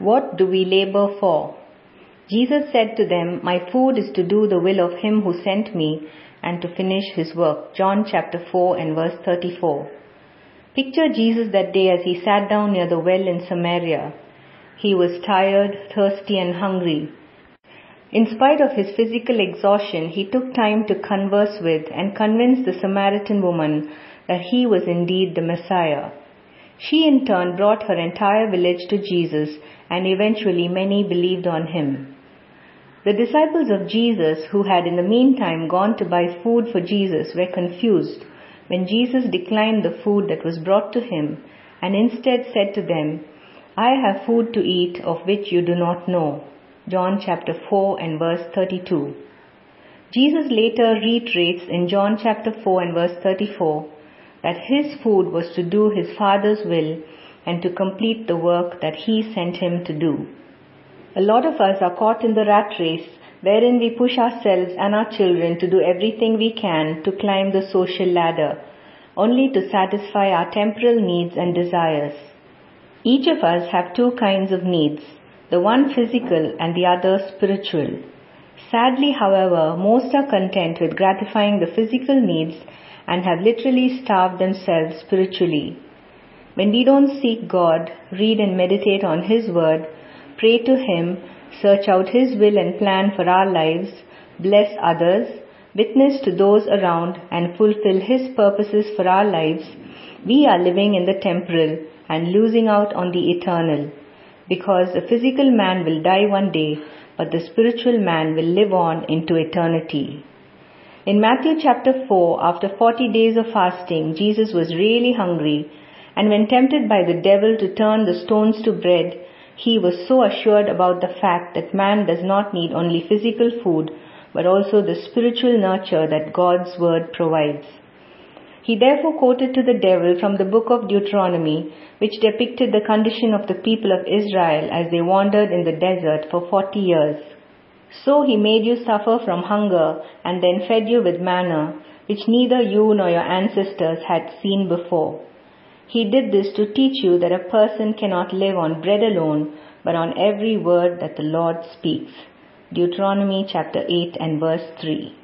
What do we labor for? Jesus said to them, My food is to do the will of him who sent me and to finish his work. John chapter 4 and verse 34. Picture Jesus that day as he sat down near the well in Samaria. He was tired, thirsty and hungry. In spite of his physical exhaustion, he took time to converse with and convince the Samaritan woman that he was indeed the Messiah. She in turn brought her entire village to Jesus and eventually many believed on him. The disciples of Jesus, who had in the meantime gone to buy food for Jesus, were confused when Jesus declined the food that was brought to him and instead said to them, I have food to eat of which you do not know. John chapter 4 and verse 32. Jesus later reiterates in John chapter 4 and verse 34 that his food was to do his Father's will and to complete the work that he sent him to do. A lot of us are caught in the rat race wherein we push ourselves and our children to do everything we can to climb the social ladder, only to satisfy our temporal needs and desires. Each of us have two kinds of needs, the one physical and the other spiritual. Sadly, however, most are content with gratifying the physical needs and have literally starved themselves spiritually. When we don't seek God, read and meditate on His Word, pray to Him, search out His will and plan for our lives, bless others, witness to those around, and fulfill His purposes for our lives, we are living in the temporal and losing out on the eternal. Because a physical man will die one day, but the spiritual man will live on into eternity. In Matthew chapter 4, after 40 days of fasting, Jesus was really hungry, and when tempted by the devil to turn the stones to bread, he was so assured about the fact that man does not need only physical food, but also the spiritual nurture that God's word provides. He therefore quoted to the devil from the book of Deuteronomy, which depicted the condition of the people of Israel as they wandered in the desert for forty years. So he made you suffer from hunger and then fed you with manna, which neither you nor your ancestors had seen before. He did this to teach you that a person cannot live on bread alone, but on every word that the Lord speaks. Deuteronomy chapter 8 and verse 3.